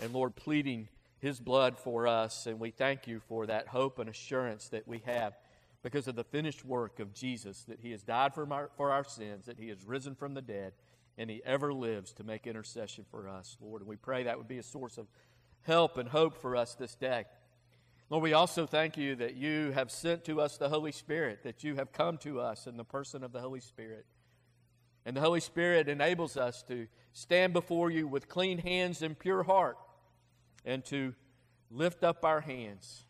and Lord, pleading his blood for us. And we thank you for that hope and assurance that we have because of the finished work of Jesus, that he has died for our, for our sins, that he has risen from the dead, and he ever lives to make intercession for us, Lord. And we pray that would be a source of help and hope for us this day. Lord, we also thank you that you have sent to us the Holy Spirit, that you have come to us in the person of the Holy Spirit. And the Holy Spirit enables us to stand before you with clean hands and pure heart and to lift up our hands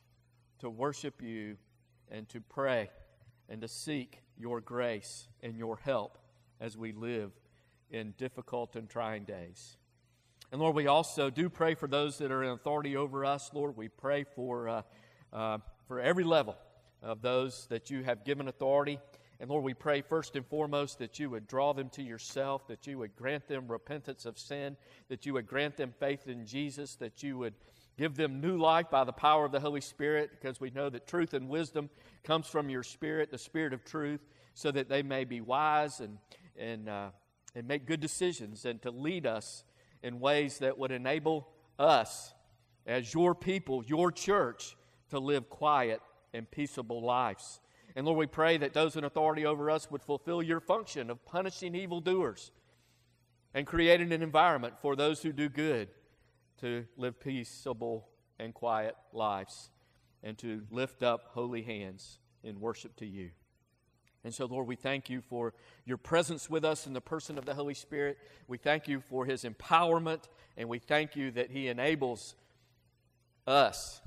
to worship you and to pray and to seek your grace and your help as we live in difficult and trying days. And Lord, we also do pray for those that are in authority over us. Lord, we pray for, uh, uh, for every level of those that you have given authority. And Lord, we pray first and foremost that you would draw them to yourself, that you would grant them repentance of sin, that you would grant them faith in Jesus, that you would give them new life by the power of the Holy Spirit, because we know that truth and wisdom comes from your Spirit, the Spirit of truth, so that they may be wise and, and, uh, and make good decisions and to lead us in ways that would enable us, as your people, your church, to live quiet and peaceable lives. And Lord, we pray that those in authority over us would fulfill your function of punishing evildoers and creating an environment for those who do good to live peaceable and quiet lives and to lift up holy hands in worship to you. And so, Lord, we thank you for your presence with us in the person of the Holy Spirit. We thank you for his empowerment, and we thank you that he enables us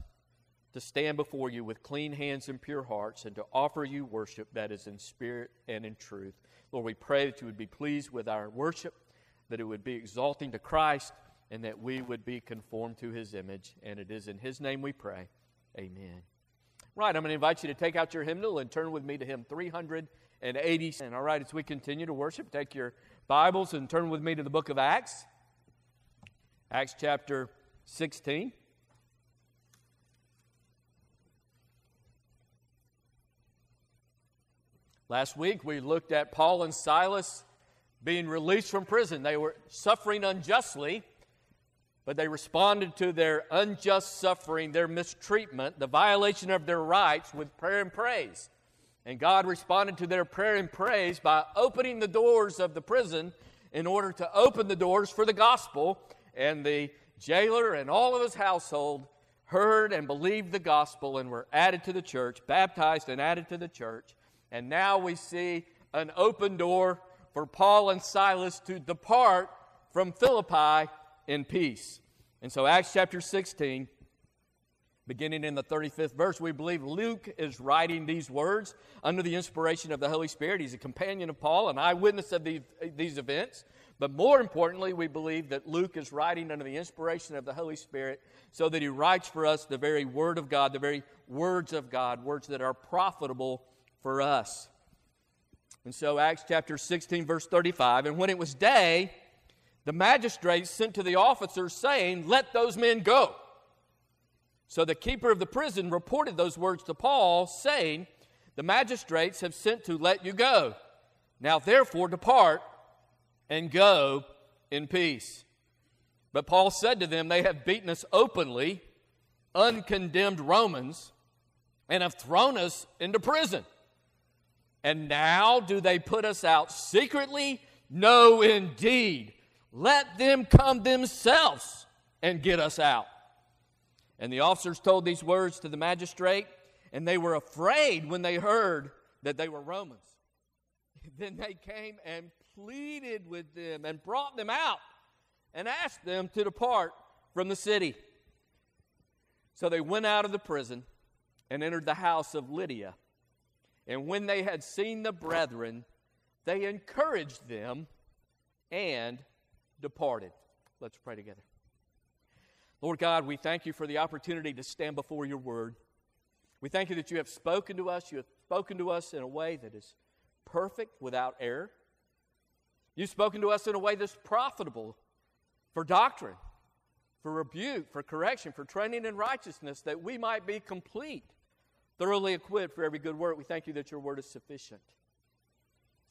to stand before you with clean hands and pure hearts and to offer you worship that is in spirit and in truth. Lord, we pray that you would be pleased with our worship, that it would be exalting to Christ, and that we would be conformed to his image. And it is in his name we pray. Amen. Right, I'm going to invite you to take out your hymnal and turn with me to hymn 380. And all right, as we continue to worship, take your Bibles and turn with me to the book of Acts, Acts chapter 16. Last week we looked at Paul and Silas being released from prison. They were suffering unjustly, but they responded to their unjust suffering, their mistreatment, the violation of their rights with prayer and praise. And God responded to their prayer and praise by opening the doors of the prison in order to open the doors for the gospel. And the jailer and all of his household heard and believed the gospel and were added to the church, baptized and added to the church. And now we see an open door for Paul and Silas to depart from Philippi in peace. And so, Acts chapter 16, beginning in the 35th verse, we believe Luke is writing these words under the inspiration of the Holy Spirit. He's a companion of Paul, an eyewitness of these, these events. But more importantly, we believe that Luke is writing under the inspiration of the Holy Spirit so that he writes for us the very Word of God, the very words of God, words that are profitable for us. And so, Acts chapter 16, verse 35 And when it was day, the magistrates sent to the officers, saying, Let those men go. So the keeper of the prison reported those words to Paul, saying, The magistrates have sent to let you go. Now therefore depart and go in peace. But Paul said to them, They have beaten us openly, uncondemned Romans, and have thrown us into prison. And now do they put us out secretly? No, indeed. Let them come themselves and get us out. And the officers told these words to the magistrate, and they were afraid when they heard that they were Romans. Then they came and pleaded with them and brought them out and asked them to depart from the city. So they went out of the prison and entered the house of Lydia and when they had seen the brethren, they encouraged them and departed. Let's pray together. Lord God, we thank you for the opportunity to stand before your word. We thank you that you have spoken to us. You have spoken to us in a way that is perfect, without error. You've spoken to us in a way that's profitable for doctrine, for rebuke, for correction, for training in righteousness, that we might be complete thoroughly equipped for every good work. We thank you that your word is sufficient.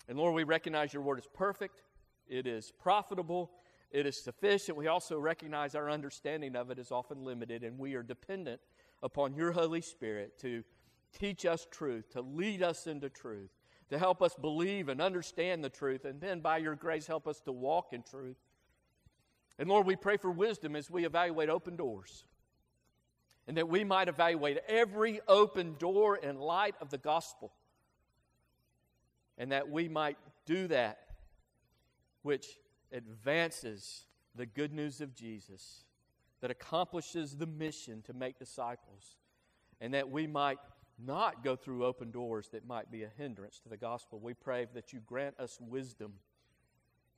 And Lord, we recognize your word is perfect, it is profitable, it is sufficient. We also recognize our understanding of it is often limited, and we are dependent upon your Holy Spirit to teach us truth, to lead us into truth, to help us believe and understand the truth, and then by your grace, help us to walk in truth. And Lord, we pray for wisdom as we evaluate open doors, and that we might evaluate every open door in light of the gospel, and that we might do that which advances the good news of Jesus, that accomplishes the mission to make disciples, and that we might not go through open doors that might be a hindrance to the gospel. We pray that you grant us wisdom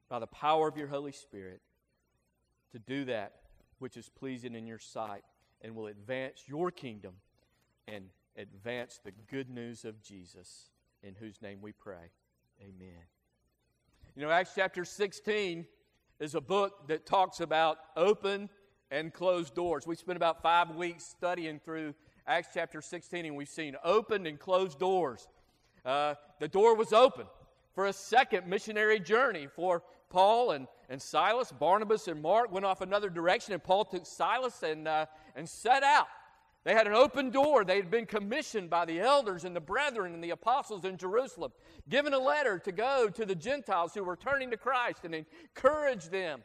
by the power of your Holy Spirit to do that which is pleasing in your sight and will advance your kingdom and advance the good news of Jesus, in whose name we pray. Amen. You know, Acts chapter 16 is a book that talks about open and closed doors. We spent about five weeks studying through Acts chapter 16, and we've seen opened and closed doors. Uh, the door was open for a second missionary journey for Paul and, and Silas. Barnabas and Mark went off another direction, and Paul took Silas and, uh, and set out. They had an open door. They had been commissioned by the elders and the brethren and the apostles in Jerusalem, given a letter to go to the Gentiles who were turning to Christ and encourage them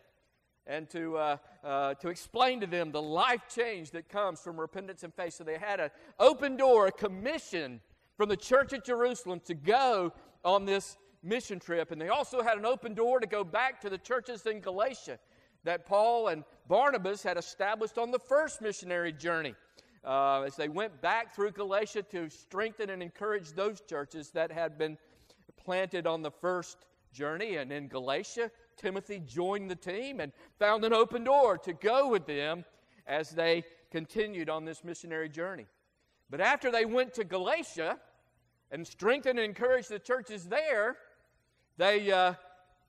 and to, uh, uh, to explain to them the life change that comes from repentance and faith. So they had an open door, a commission from the church at Jerusalem to go on this mission trip. And they also had an open door to go back to the churches in Galatia that Paul and Barnabas had established on the first missionary journey. Uh, as they went back through Galatia to strengthen and encourage those churches that had been planted on the first journey. And in Galatia, Timothy joined the team and found an open door to go with them as they continued on this missionary journey. But after they went to Galatia and strengthened and encouraged the churches there, they uh,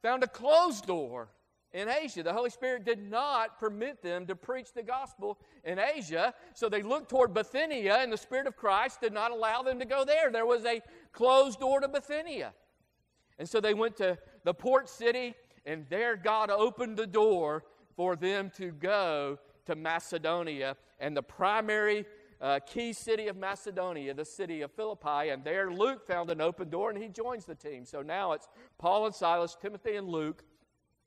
found a closed door in Asia. The Holy Spirit did not permit them to preach the gospel in Asia, so they looked toward Bithynia, and the Spirit of Christ did not allow them to go there. There was a closed door to Bithynia. And so they went to the port city and there God opened the door for them to go to Macedonia. And the primary uh, key city of Macedonia, the city of Philippi. And there Luke found an open door and he joins the team. So now it's Paul and Silas, Timothy and Luke.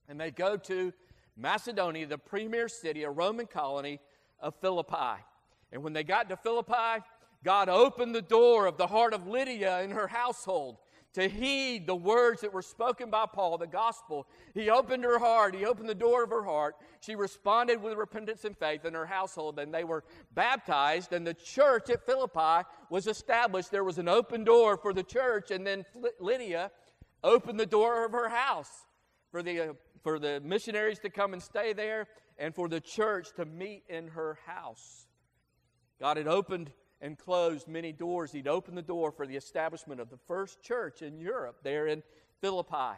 And they go to Macedonia, the premier city, a Roman colony of Philippi. And when they got to Philippi, God opened the door of the heart of Lydia and her household to heed the words that were spoken by Paul, the gospel. He opened her heart, he opened the door of her heart. She responded with repentance and faith in her household, and they were baptized, and the church at Philippi was established. There was an open door for the church, and then Lydia opened the door of her house for the, for the missionaries to come and stay there, and for the church to meet in her house. God had opened and closed many doors. He'd opened the door for the establishment of the first church in Europe, there in Philippi.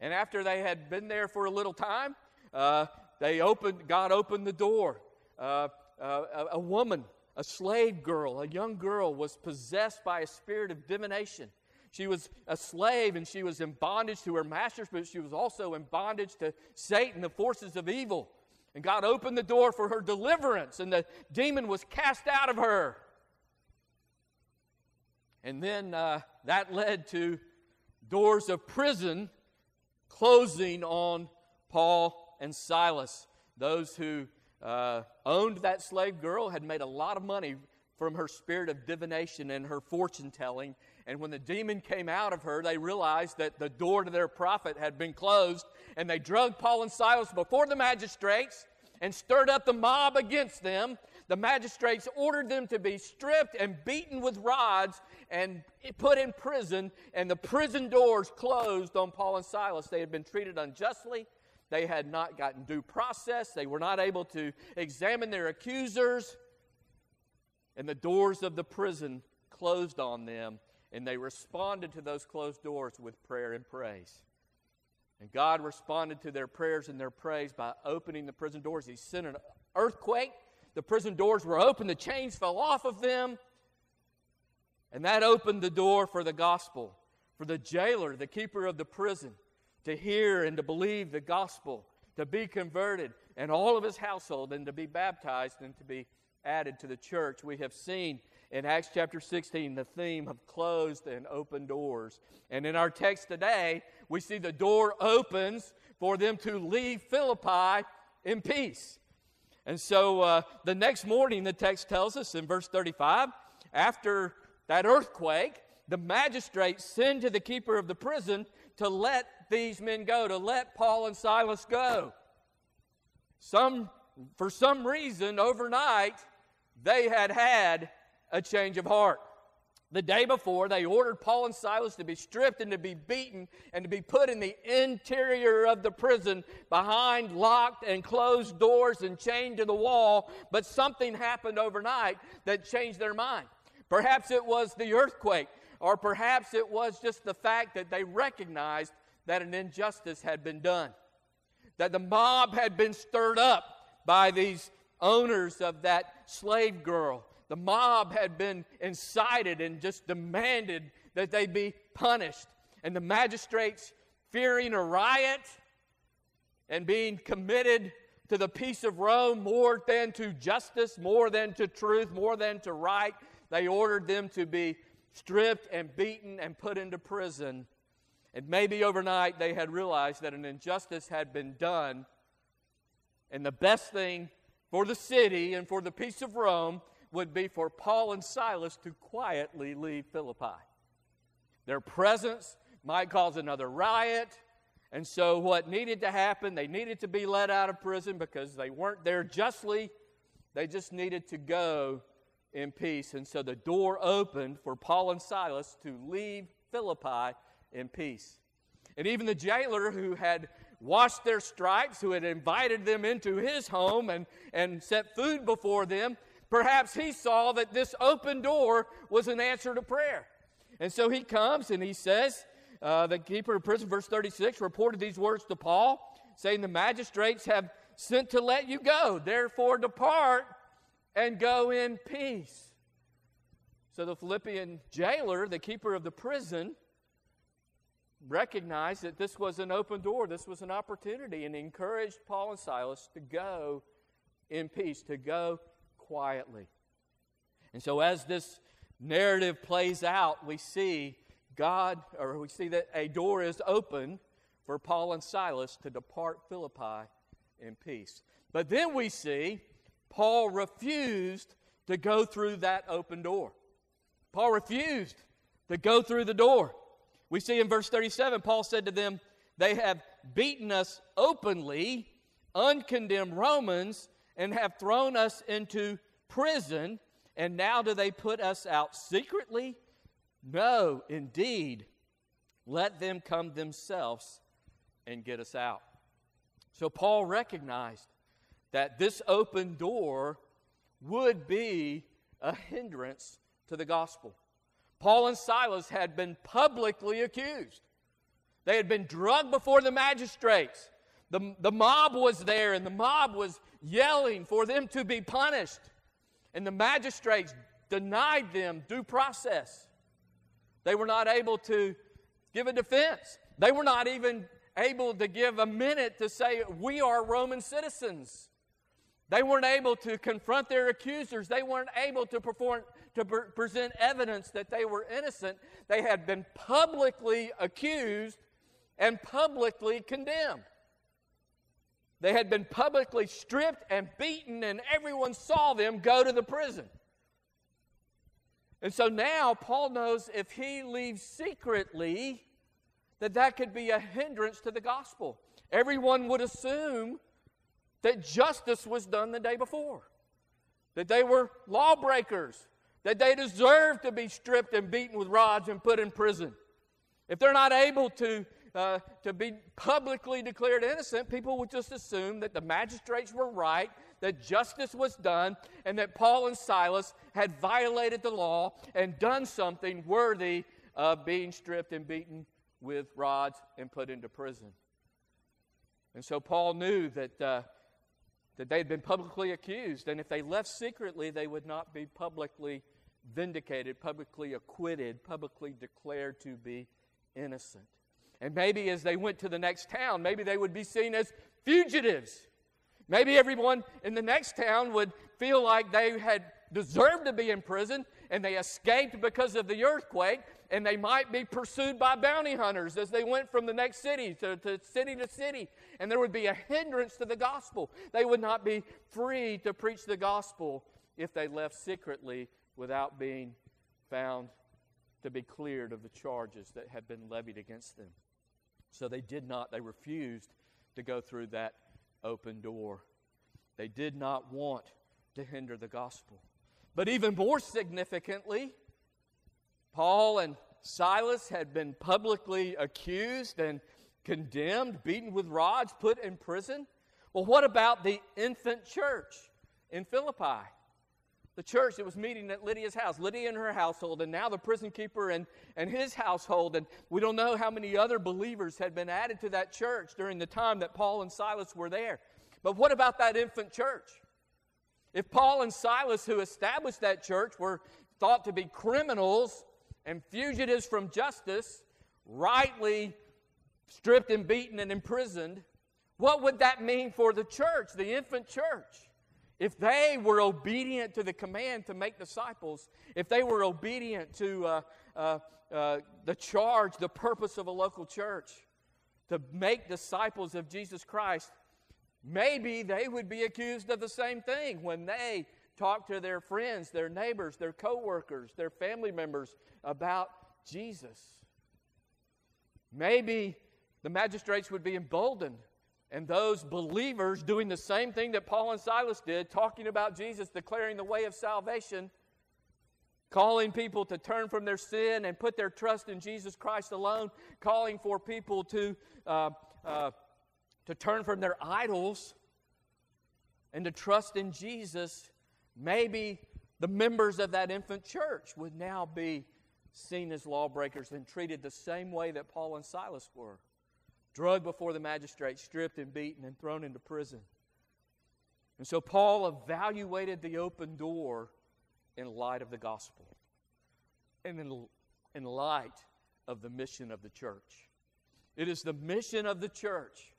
And after they had been there for a little time, uh, they opened, God opened the door. Uh, uh, a, a woman, a slave girl, a young girl, was possessed by a spirit of divination. She was a slave and she was in bondage to her masters, but she was also in bondage to Satan, the forces of evil. And God opened the door for her deliverance, and the demon was cast out of her. And then uh, that led to doors of prison closing on Paul and Silas. Those who uh, owned that slave girl had made a lot of money from her spirit of divination and her fortune telling. And when the demon came out of her, they realized that the door to their profit had been closed. And they drug Paul and Silas before the magistrates and stirred up the mob against them the magistrates ordered them to be stripped and beaten with rods and put in prison, and the prison doors closed on Paul and Silas. They had been treated unjustly. They had not gotten due process. They were not able to examine their accusers. And the doors of the prison closed on them, and they responded to those closed doors with prayer and praise. And God responded to their prayers and their praise by opening the prison doors. He sent an earthquake the prison doors were open, the chains fell off of them. And that opened the door for the gospel, for the jailer, the keeper of the prison, to hear and to believe the gospel, to be converted, and all of his household, and to be baptized and to be added to the church. We have seen in Acts chapter 16 the theme of closed and open doors. And in our text today, we see the door opens for them to leave Philippi in peace. And so uh, the next morning, the text tells us in verse 35, after that earthquake, the magistrates send to the keeper of the prison to let these men go, to let Paul and Silas go. Some, for some reason, overnight, they had had a change of heart. The day before, they ordered Paul and Silas to be stripped and to be beaten and to be put in the interior of the prison behind locked and closed doors and chained to the wall. But something happened overnight that changed their mind. Perhaps it was the earthquake, or perhaps it was just the fact that they recognized that an injustice had been done, that the mob had been stirred up by these owners of that slave girl the mob had been incited and just demanded that they be punished. And the magistrates, fearing a riot and being committed to the peace of Rome more than to justice, more than to truth, more than to right, they ordered them to be stripped and beaten and put into prison. And maybe overnight they had realized that an injustice had been done. And the best thing for the city and for the peace of Rome would be for Paul and Silas to quietly leave Philippi. Their presence might cause another riot. And so, what needed to happen, they needed to be let out of prison because they weren't there justly. They just needed to go in peace. And so, the door opened for Paul and Silas to leave Philippi in peace. And even the jailer who had washed their stripes, who had invited them into his home and, and set food before them, Perhaps he saw that this open door was an answer to prayer. And so he comes and he says, uh, the keeper of prison, verse 36, reported these words to Paul, saying, The magistrates have sent to let you go. Therefore, depart and go in peace. So the Philippian jailer, the keeper of the prison, recognized that this was an open door, this was an opportunity, and encouraged Paul and Silas to go in peace, to go quietly. And so, as this narrative plays out, we see God, or we see that a door is open for Paul and Silas to depart Philippi in peace. But then we see Paul refused to go through that open door. Paul refused to go through the door. We see in verse 37, Paul said to them, They have beaten us openly, uncondemned Romans, and have thrown us into prison, and now do they put us out secretly? No, indeed. Let them come themselves and get us out. So Paul recognized that this open door would be a hindrance to the gospel. Paul and Silas had been publicly accused. They had been drugged before the magistrates. The, the mob was there, and the mob was yelling for them to be punished. And the magistrates denied them due process. They were not able to give a defense. They were not even able to give a minute to say, We are Roman citizens. They weren't able to confront their accusers. They weren't able to perform to present evidence that they were innocent. They had been publicly accused and publicly condemned. They had been publicly stripped and beaten, and everyone saw them go to the prison. And so now Paul knows if he leaves secretly, that that could be a hindrance to the gospel. Everyone would assume that justice was done the day before, that they were lawbreakers, that they deserved to be stripped and beaten with rods and put in prison. If they're not able to uh, to be publicly declared innocent, people would just assume that the magistrates were right, that justice was done, and that Paul and Silas had violated the law and done something worthy of being stripped and beaten with rods and put into prison. And so Paul knew that, uh, that they had been publicly accused, and if they left secretly, they would not be publicly vindicated, publicly acquitted, publicly declared to be innocent. And maybe as they went to the next town, maybe they would be seen as fugitives. Maybe everyone in the next town would feel like they had deserved to be in prison and they escaped because of the earthquake, and they might be pursued by bounty hunters as they went from the next city to, to city to city, and there would be a hindrance to the gospel. They would not be free to preach the gospel if they left secretly without being found to be cleared of the charges that had been levied against them. So they did not, they refused to go through that open door. They did not want to hinder the gospel. But even more significantly, Paul and Silas had been publicly accused and condemned, beaten with rods, put in prison. Well, what about the infant church in Philippi? The church that was meeting at Lydia's house, Lydia and her household, and now the prison keeper and, and his household. And we don't know how many other believers had been added to that church during the time that Paul and Silas were there. But what about that infant church? If Paul and Silas, who established that church, were thought to be criminals and fugitives from justice, rightly stripped and beaten and imprisoned, what would that mean for the church, the infant church? If they were obedient to the command to make disciples, if they were obedient to uh, uh, uh, the charge, the purpose of a local church, to make disciples of Jesus Christ, maybe they would be accused of the same thing when they talk to their friends, their neighbors, their coworkers, their family members about Jesus. Maybe the magistrates would be emboldened and those believers doing the same thing that Paul and Silas did, talking about Jesus, declaring the way of salvation, calling people to turn from their sin and put their trust in Jesus Christ alone, calling for people to, uh, uh, to turn from their idols and to trust in Jesus, maybe the members of that infant church would now be seen as lawbreakers and treated the same way that Paul and Silas were drugged before the magistrate, stripped and beaten, and thrown into prison. And so Paul evaluated the open door in light of the gospel and in, in light of the mission of the church. It is the mission of the church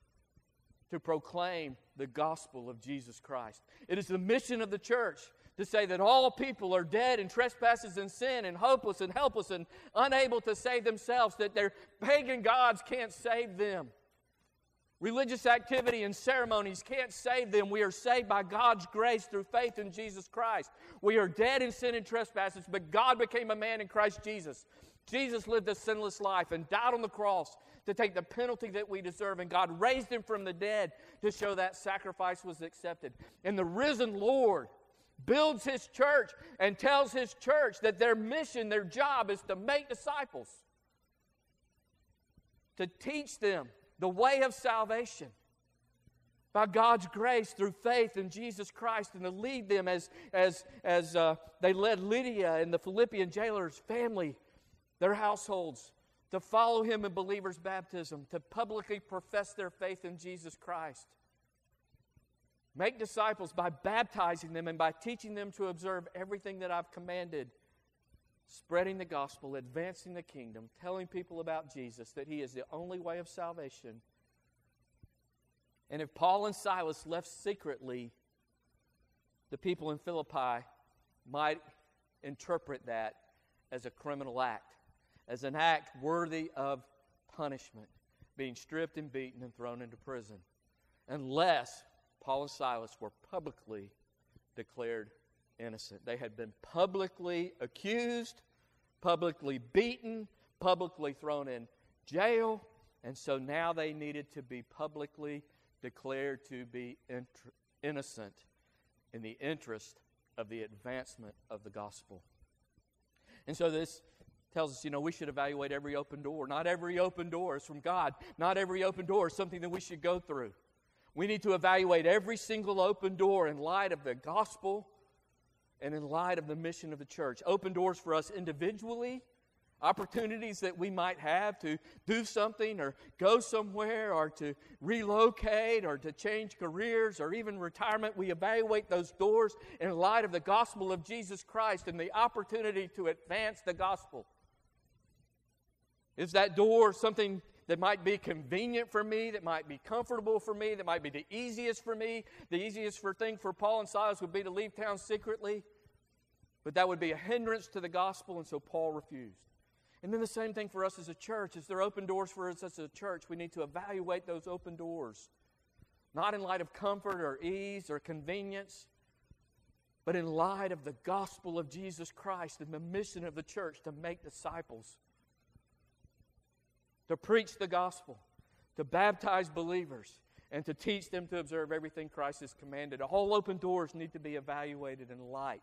to proclaim the gospel of Jesus Christ. It is the mission of the church to say that all people are dead in trespasses and sin and hopeless and helpless and unable to save themselves, that their pagan gods can't save them. Religious activity and ceremonies can't save them. We are saved by God's grace through faith in Jesus Christ. We are dead in sin and trespasses, but God became a man in Christ Jesus. Jesus lived a sinless life and died on the cross to take the penalty that we deserve, and God raised him from the dead to show that sacrifice was accepted. And the risen Lord builds his church and tells his church that their mission, their job is to make disciples, to teach them the way of salvation by God's grace through faith in Jesus Christ and to lead them as, as, as uh, they led Lydia and the Philippian jailer's family, their households, to follow him in believers' baptism, to publicly profess their faith in Jesus Christ. Make disciples by baptizing them and by teaching them to observe everything that I've commanded. Spreading the gospel, advancing the kingdom, telling people about Jesus, that He is the only way of salvation. And if Paul and Silas left secretly, the people in Philippi might interpret that as a criminal act, as an act worthy of punishment, being stripped and beaten and thrown into prison, unless Paul and Silas were publicly declared innocent. They had been publicly accused, publicly beaten, publicly thrown in jail, and so now they needed to be publicly declared to be int- innocent in the interest of the advancement of the gospel. And so this tells us, you know, we should evaluate every open door. Not every open door is from God. Not every open door is something that we should go through. We need to evaluate every single open door in light of the gospel and in light of the mission of the church. Open doors for us individually, opportunities that we might have to do something or go somewhere or to relocate or to change careers or even retirement. We evaluate those doors in light of the gospel of Jesus Christ and the opportunity to advance the gospel. Is that door something that might be convenient for me, that might be comfortable for me, that might be the easiest for me. The easiest for thing for Paul and Silas would be to leave town secretly, but that would be a hindrance to the gospel, and so Paul refused. And then the same thing for us as a church. As there open doors for us as a church, we need to evaluate those open doors. Not in light of comfort or ease or convenience, but in light of the gospel of Jesus Christ and the mission of the church to make disciples, to preach the gospel, to baptize believers, and to teach them to observe everything Christ has commanded. All open doors need to be evaluated in light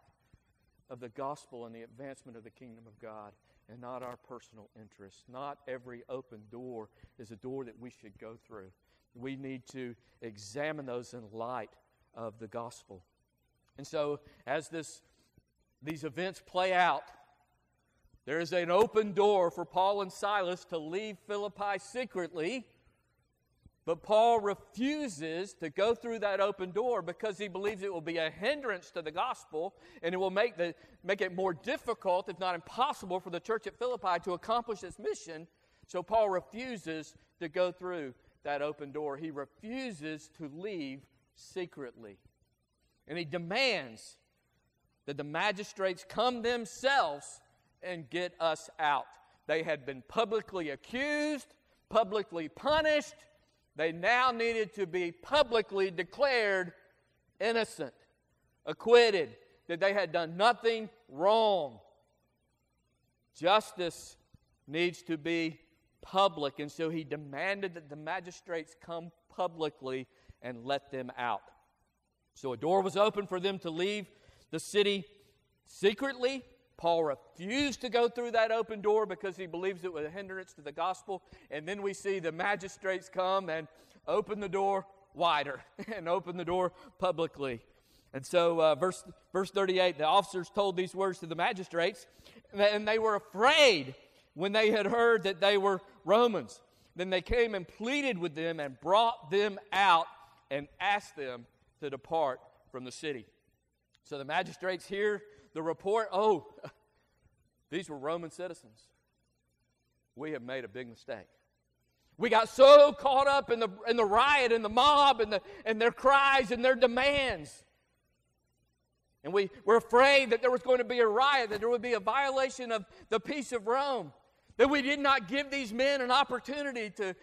of the gospel and the advancement of the kingdom of God and not our personal interests. Not every open door is a door that we should go through. We need to examine those in light of the gospel. And so, as this, these events play out, there is an open door for Paul and Silas to leave Philippi secretly but Paul refuses to go through that open door because he believes it will be a hindrance to the gospel and it will make, the, make it more difficult, if not impossible, for the church at Philippi to accomplish its mission. So Paul refuses to go through that open door. He refuses to leave secretly. And he demands that the magistrates come themselves and get us out. They had been publicly accused, publicly punished they now needed to be publicly declared innocent, acquitted, that they had done nothing wrong. Justice needs to be public, and so he demanded that the magistrates come publicly and let them out. So a door was open for them to leave the city secretly Paul refused to go through that open door because he believes it was a hindrance to the gospel. And then we see the magistrates come and open the door wider and open the door publicly. And so, uh, verse, verse 38, the officers told these words to the magistrates, and they were afraid when they had heard that they were Romans. Then they came and pleaded with them and brought them out and asked them to depart from the city. So the magistrates hear the report oh, these were Roman citizens. We have made a big mistake. We got so caught up in the, in the riot and the mob and, the, and their cries and their demands. And we were afraid that there was going to be a riot, that there would be a violation of the peace of Rome. That we did not give these men an opportunity to,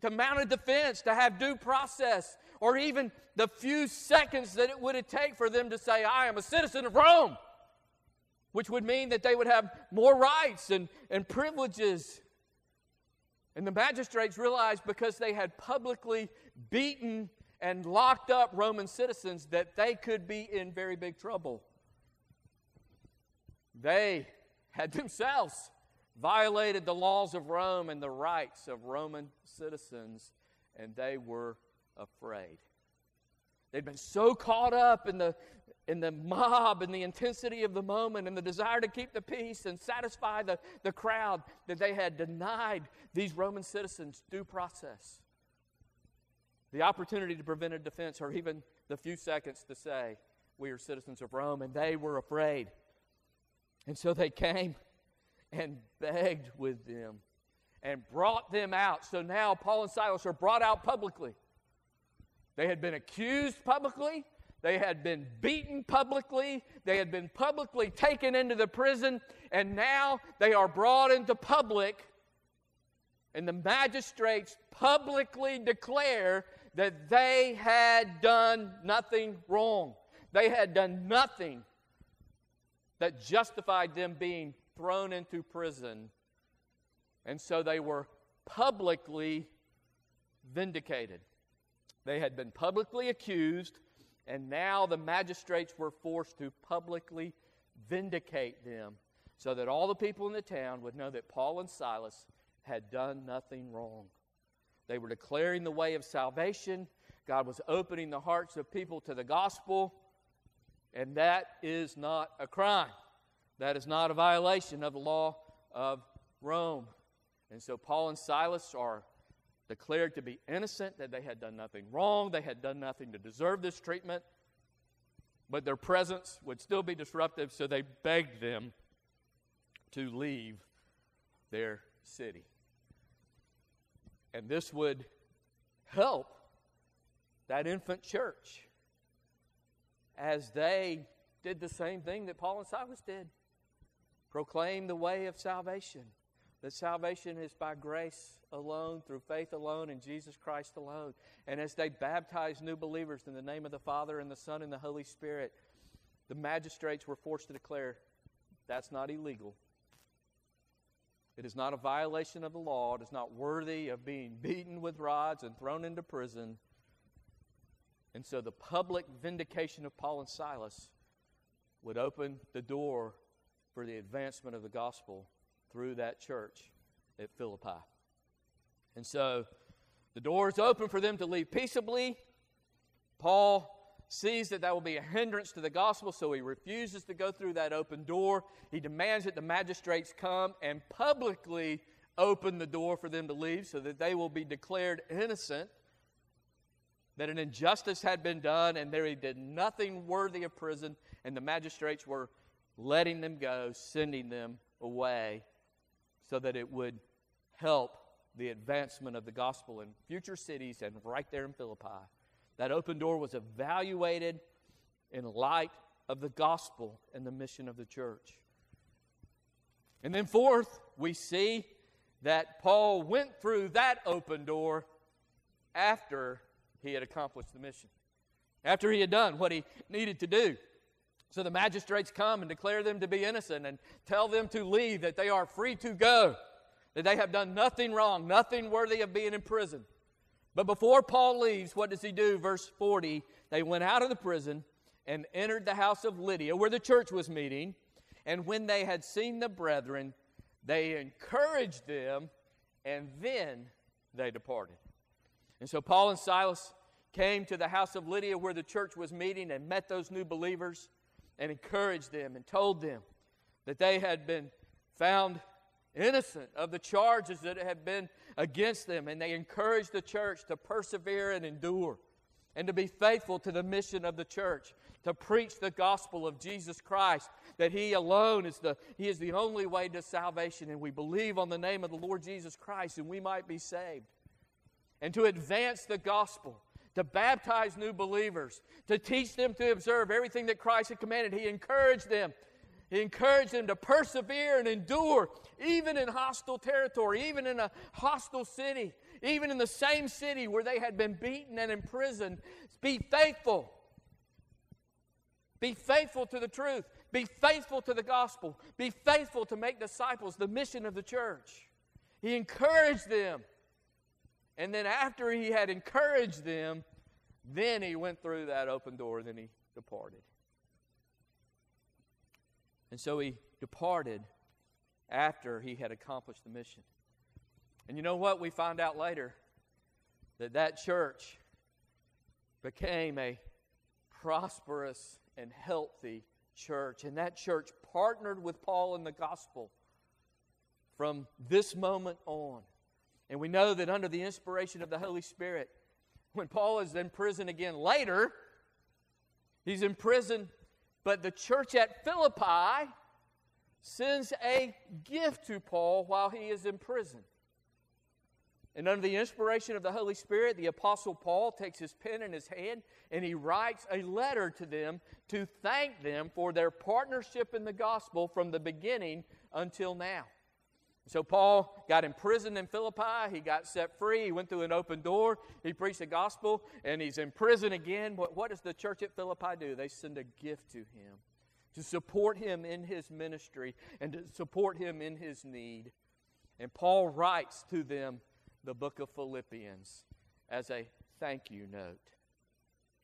to mount a defense, to have due process, or even the few seconds that it would take for them to say, I am a citizen of Rome which would mean that they would have more rights and, and privileges. And the magistrates realized because they had publicly beaten and locked up Roman citizens that they could be in very big trouble. They had themselves violated the laws of Rome and the rights of Roman citizens, and they were afraid. They'd been so caught up in the, in the mob and the intensity of the moment and the desire to keep the peace and satisfy the, the crowd that they had denied these Roman citizens due process. The opportunity to prevent a defense, or even the few seconds to say, We are citizens of Rome, and they were afraid. And so they came and begged with them and brought them out. So now Paul and Silas are brought out publicly. They had been accused publicly, they had been beaten publicly. They had been publicly taken into the prison. And now they are brought into public. And the magistrates publicly declare that they had done nothing wrong. They had done nothing that justified them being thrown into prison. And so they were publicly vindicated. They had been publicly accused and now the magistrates were forced to publicly vindicate them so that all the people in the town would know that Paul and Silas had done nothing wrong. They were declaring the way of salvation. God was opening the hearts of people to the gospel. And that is not a crime. That is not a violation of the law of Rome. And so Paul and Silas are declared to be innocent, that they had done nothing wrong, they had done nothing to deserve this treatment, but their presence would still be disruptive, so they begged them to leave their city. And this would help that infant church as they did the same thing that Paul and Silas did proclaim the way of salvation. That salvation is by grace alone, through faith alone, in Jesus Christ alone. And as they baptized new believers in the name of the Father and the Son and the Holy Spirit, the magistrates were forced to declare that's not illegal. It is not a violation of the law. It is not worthy of being beaten with rods and thrown into prison. And so the public vindication of Paul and Silas would open the door for the advancement of the gospel through that church at Philippi. And so the door is open for them to leave peaceably. Paul sees that that will be a hindrance to the gospel, so he refuses to go through that open door. He demands that the magistrates come and publicly open the door for them to leave so that they will be declared innocent, that an injustice had been done, and they did nothing worthy of prison, and the magistrates were letting them go, sending them away, so that it would help the advancement of the gospel in future cities and right there in Philippi. That open door was evaluated in light of the gospel and the mission of the church. And then, fourth, we see that Paul went through that open door after he had accomplished the mission, after he had done what he needed to do. So the magistrates come and declare them to be innocent and tell them to leave, that they are free to go, that they have done nothing wrong, nothing worthy of being in prison. But before Paul leaves, what does he do? Verse 40 They went out of the prison and entered the house of Lydia, where the church was meeting. And when they had seen the brethren, they encouraged them, and then they departed. And so Paul and Silas came to the house of Lydia, where the church was meeting, and met those new believers and encouraged them and told them that they had been found innocent of the charges that had been against them. And they encouraged the church to persevere and endure and to be faithful to the mission of the church, to preach the gospel of Jesus Christ, that He alone is the, He is the only way to salvation. And we believe on the name of the Lord Jesus Christ and we might be saved. And to advance the gospel to baptize new believers, to teach them to observe everything that Christ had commanded. He encouraged them. He encouraged them to persevere and endure, even in hostile territory, even in a hostile city, even in the same city where they had been beaten and imprisoned. Be faithful. Be faithful to the truth. Be faithful to the gospel. Be faithful to make disciples, the mission of the church. He encouraged them. And then after he had encouraged them, then he went through that open door, then he departed. And so he departed after he had accomplished the mission. And you know what? We find out later that that church became a prosperous and healthy church. And that church partnered with Paul in the gospel from this moment on. And we know that under the inspiration of the Holy Spirit, when Paul is in prison again later, he's in prison, but the church at Philippi sends a gift to Paul while he is in prison. And under the inspiration of the Holy Spirit, the Apostle Paul takes his pen in his hand and he writes a letter to them to thank them for their partnership in the gospel from the beginning until now. So Paul got imprisoned in Philippi. He got set free. He went through an open door. He preached the gospel, and he's in prison again. What, what does the church at Philippi do? They send a gift to him to support him in his ministry and to support him in his need. And Paul writes to them the book of Philippians as a thank you note.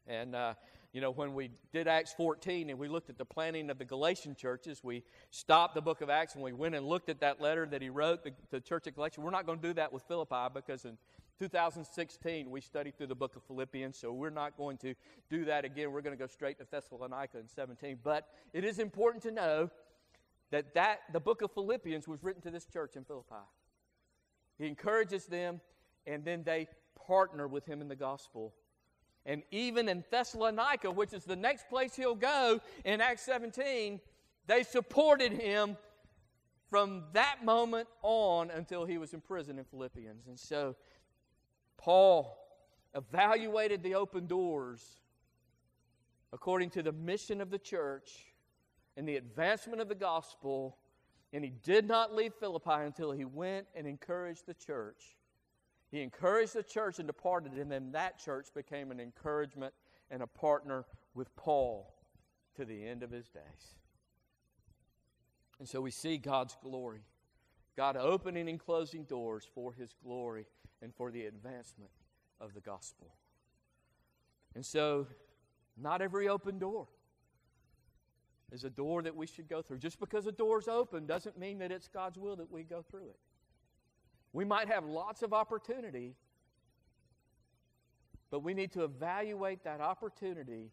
And uh, you know, when we did Acts 14 and we looked at the planning of the Galatian churches, we stopped the book of Acts and we went and looked at that letter that he wrote to the church of Galatia. We're not going to do that with Philippi because in 2016 we studied through the book of Philippians, so we're not going to do that again. We're going to go straight to Thessalonica in 17. But it is important to know that, that the book of Philippians was written to this church in Philippi. He encourages them, and then they partner with him in the gospel and even in Thessalonica, which is the next place he'll go in Acts 17, they supported him from that moment on until he was in prison in Philippians. And so Paul evaluated the open doors according to the mission of the church and the advancement of the gospel, and he did not leave Philippi until he went and encouraged the church. He encouraged the church and departed, and then that church became an encouragement and a partner with Paul to the end of his days. And so we see God's glory. God opening and closing doors for his glory and for the advancement of the gospel. And so, not every open door is a door that we should go through. Just because a door's open doesn't mean that it's God's will that we go through it. We might have lots of opportunity, but we need to evaluate that opportunity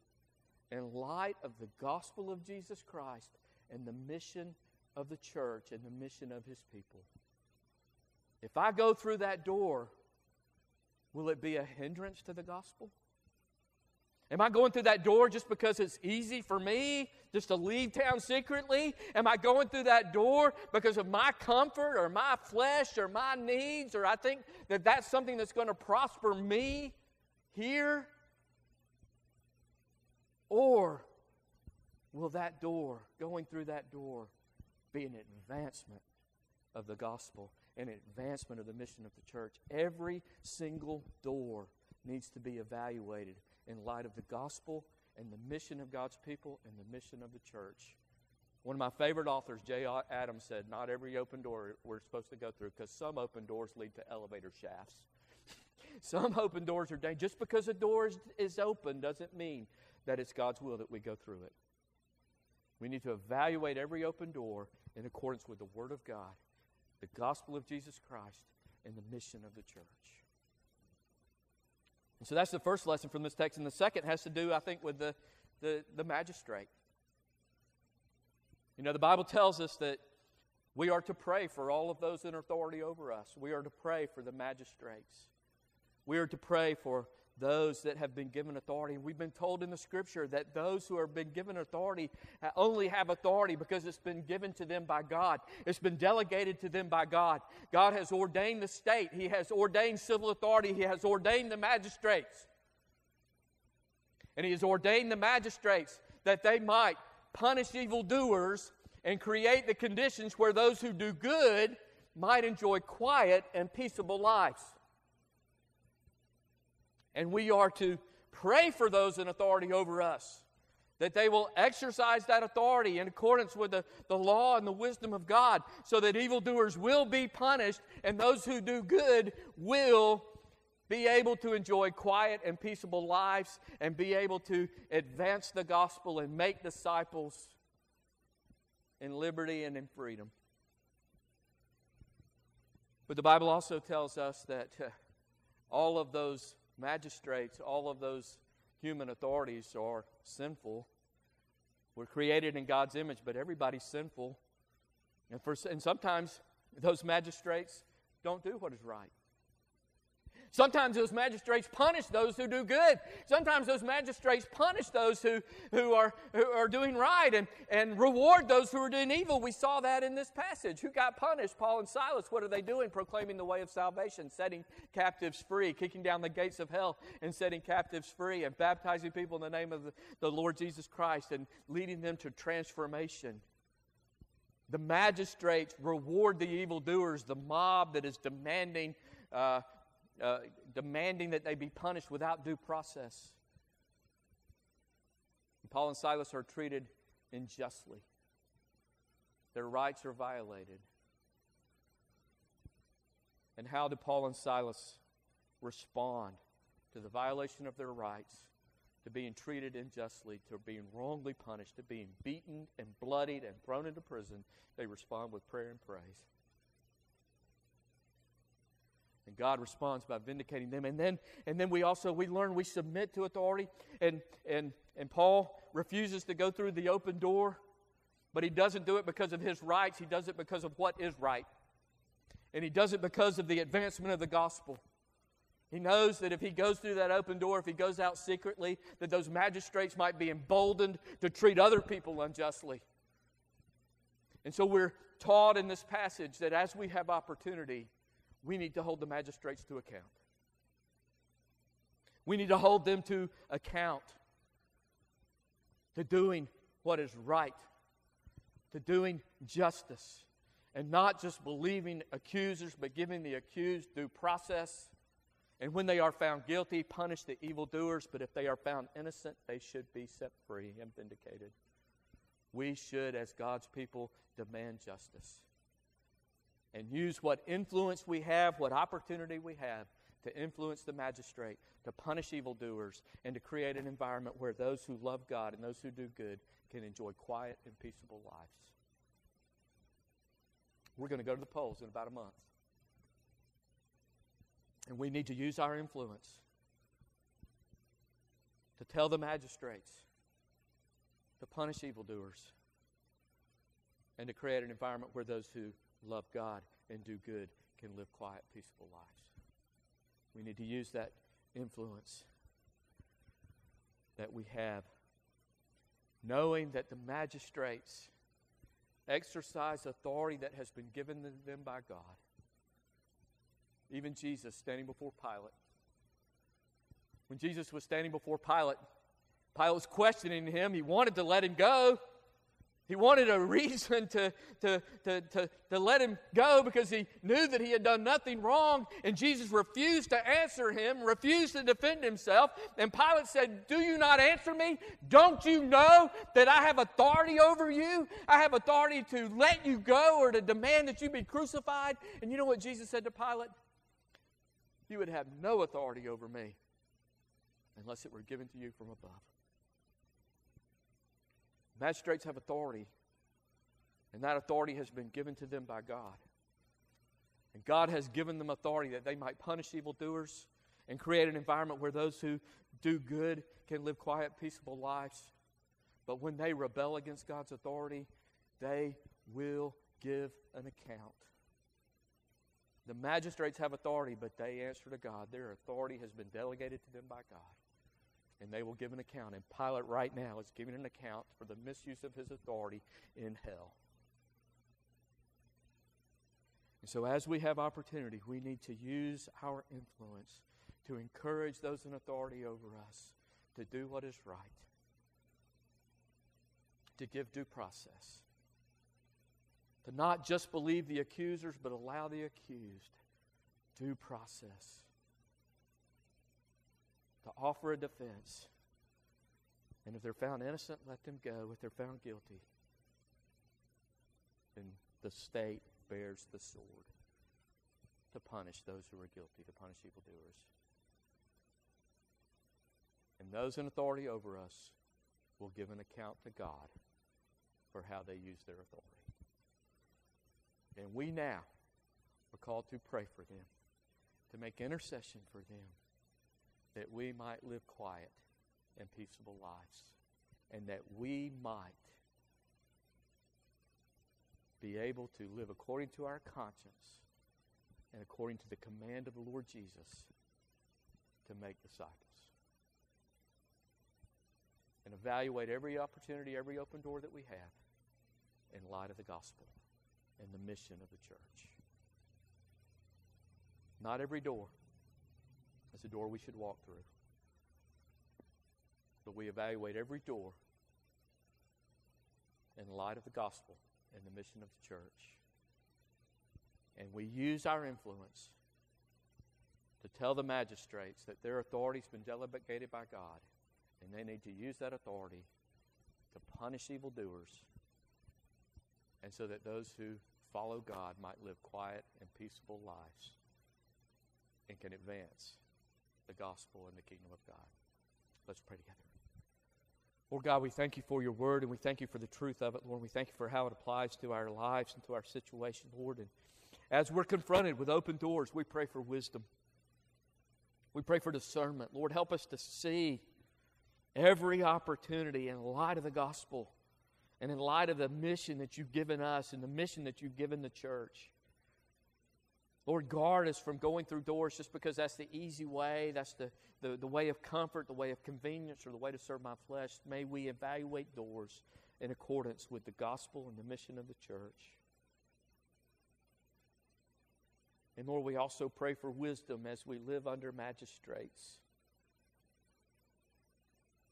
in light of the gospel of Jesus Christ and the mission of the church and the mission of his people. If I go through that door, will it be a hindrance to the gospel? Am I going through that door just because it's easy for me just to leave town secretly? Am I going through that door because of my comfort or my flesh or my needs or I think that that's something that's going to prosper me here? Or will that door, going through that door, be an advancement of the gospel, an advancement of the mission of the church. Every single door needs to be evaluated in light of the gospel and the mission of God's people and the mission of the church. One of my favorite authors, Jay Adams, said, Not every open door we're supposed to go through because some open doors lead to elevator shafts. some open doors are dangerous. Just because a door is, is open doesn't mean that it's God's will that we go through it. We need to evaluate every open door in accordance with the Word of God, the gospel of Jesus Christ, and the mission of the church. And so that's the first lesson from this text. And the second has to do, I think, with the, the, the magistrate. You know, the Bible tells us that we are to pray for all of those in authority over us. We are to pray for the magistrates. We are to pray for those that have been given authority. And We've been told in the scripture that those who have been given authority only have authority because it's been given to them by God. It's been delegated to them by God. God has ordained the state, He has ordained civil authority, He has ordained the magistrates. And He has ordained the magistrates that they might punish evildoers and create the conditions where those who do good might enjoy quiet and peaceable lives. And we are to pray for those in authority over us, that they will exercise that authority in accordance with the, the law and the wisdom of God, so that evildoers will be punished and those who do good will be able to enjoy quiet and peaceable lives and be able to advance the gospel and make disciples in liberty and in freedom. But the Bible also tells us that uh, all of those magistrates, all of those human authorities are sinful. We're created in God's image, but everybody's sinful. And, for, and sometimes those magistrates don't do what is right. Sometimes those magistrates punish those who do good. Sometimes those magistrates punish those who, who, are, who are doing right and, and reward those who are doing evil. We saw that in this passage. Who got punished? Paul and Silas. What are they doing? Proclaiming the way of salvation, setting captives free, kicking down the gates of hell and setting captives free, and baptizing people in the name of the, the Lord Jesus Christ and leading them to transformation. The magistrates reward the evildoers, the mob that is demanding uh, uh, demanding that they be punished without due process. Paul and Silas are treated unjustly, their rights are violated. And how do Paul and Silas respond to the violation of their rights, to being treated unjustly, to being wrongly punished, to being beaten and bloodied and thrown into prison? They respond with prayer and praise. And God responds by vindicating them. And then, and then we also we learn we submit to authority. And, and, and Paul refuses to go through the open door, but he doesn't do it because of his rights. He does it because of what is right. And he does it because of the advancement of the gospel. He knows that if he goes through that open door, if he goes out secretly, that those magistrates might be emboldened to treat other people unjustly. And so we're taught in this passage that as we have opportunity, we need to hold the magistrates to account. We need to hold them to account to doing what is right, to doing justice, and not just believing accusers, but giving the accused due process. And when they are found guilty, punish the evildoers, but if they are found innocent, they should be set free and vindicated. We should, as God's people, demand justice and use what influence we have, what opportunity we have to influence the magistrate, to punish evildoers, and to create an environment where those who love God and those who do good can enjoy quiet and peaceable lives. We're going to go to the polls in about a month. And we need to use our influence to tell the magistrates to punish evildoers and to create an environment where those who love God and do good can live quiet, peaceful lives. We need to use that influence that we have, knowing that the magistrates exercise authority that has been given to them by God. Even Jesus standing before Pilate. When Jesus was standing before Pilate, Pilate was questioning him. He wanted to let him go. He wanted a reason to, to, to, to, to let him go because he knew that he had done nothing wrong. And Jesus refused to answer him, refused to defend himself. And Pilate said, Do you not answer me? Don't you know that I have authority over you? I have authority to let you go or to demand that you be crucified. And you know what Jesus said to Pilate? You would have no authority over me unless it were given to you from above. Magistrates have authority, and that authority has been given to them by God. And God has given them authority that they might punish evildoers and create an environment where those who do good can live quiet, peaceable lives. But when they rebel against God's authority, they will give an account. The magistrates have authority, but they answer to God. Their authority has been delegated to them by God and they will give an account. And Pilate, right now, is giving an account for the misuse of his authority in hell. And so, as we have opportunity, we need to use our influence to encourage those in authority over us to do what is right, to give due process, to not just believe the accusers, but allow the accused due process to offer a defense. And if they're found innocent, let them go. If they're found guilty, then the state bears the sword to punish those who are guilty, to punish evildoers. And those in authority over us will give an account to God for how they use their authority. And we now are called to pray for them, to make intercession for them that we might live quiet and peaceable lives, and that we might be able to live according to our conscience and according to the command of the Lord Jesus to make disciples. And evaluate every opportunity, every open door that we have in light of the gospel and the mission of the church. Not every door is a door we should walk through. But we evaluate every door in light of the gospel and the mission of the church. And we use our influence to tell the magistrates that their authority has been delegated by God, and they need to use that authority to punish evildoers, and so that those who follow God might live quiet and peaceable lives and can advance the gospel and the kingdom of God. Let's pray together. Lord God, we thank you for your word and we thank you for the truth of it, Lord. We thank you for how it applies to our lives and to our situation, Lord. And as we're confronted with open doors, we pray for wisdom. We pray for discernment. Lord, help us to see every opportunity in light of the gospel and in light of the mission that you've given us and the mission that you've given the church. Lord, guard us from going through doors just because that's the easy way, that's the, the, the way of comfort, the way of convenience, or the way to serve my flesh. May we evaluate doors in accordance with the gospel and the mission of the church. And Lord, we also pray for wisdom as we live under magistrates.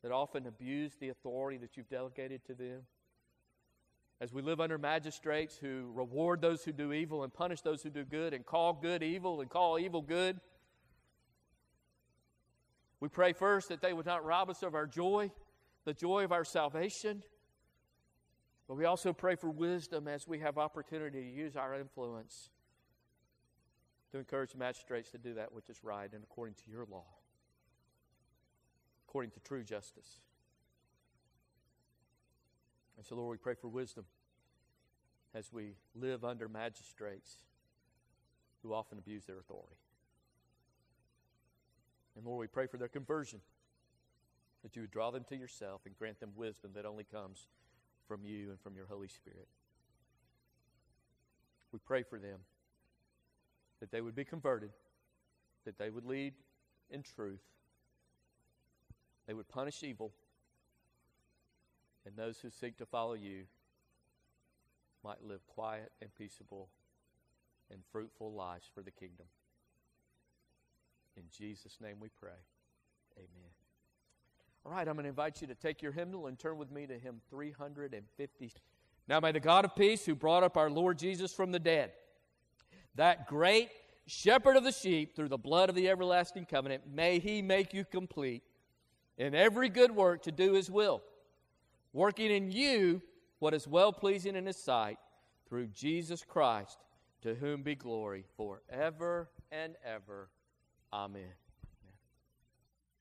that often abuse the authority that you've delegated to them. As we live under magistrates who reward those who do evil and punish those who do good and call good evil and call evil good. We pray first that they would not rob us of our joy, the joy of our salvation. But we also pray for wisdom as we have opportunity to use our influence to encourage magistrates to do that which is right and according to your law, according to true justice. And so, Lord, we pray for wisdom as we live under magistrates who often abuse their authority. And Lord, we pray for their conversion, that you would draw them to yourself and grant them wisdom that only comes from you and from your Holy Spirit. We pray for them that they would be converted, that they would lead in truth, they would punish evil, and those who seek to follow you might live quiet and peaceable and fruitful lives for the kingdom. In Jesus' name we pray. Amen. All right, I'm going to invite you to take your hymnal and turn with me to hymn 350. Now, may the God of peace, who brought up our Lord Jesus from the dead, that great shepherd of the sheep through the blood of the everlasting covenant, may he make you complete in every good work to do his will, working in you what is well pleasing in his sight through Jesus Christ, to whom be glory forever and ever. Amen.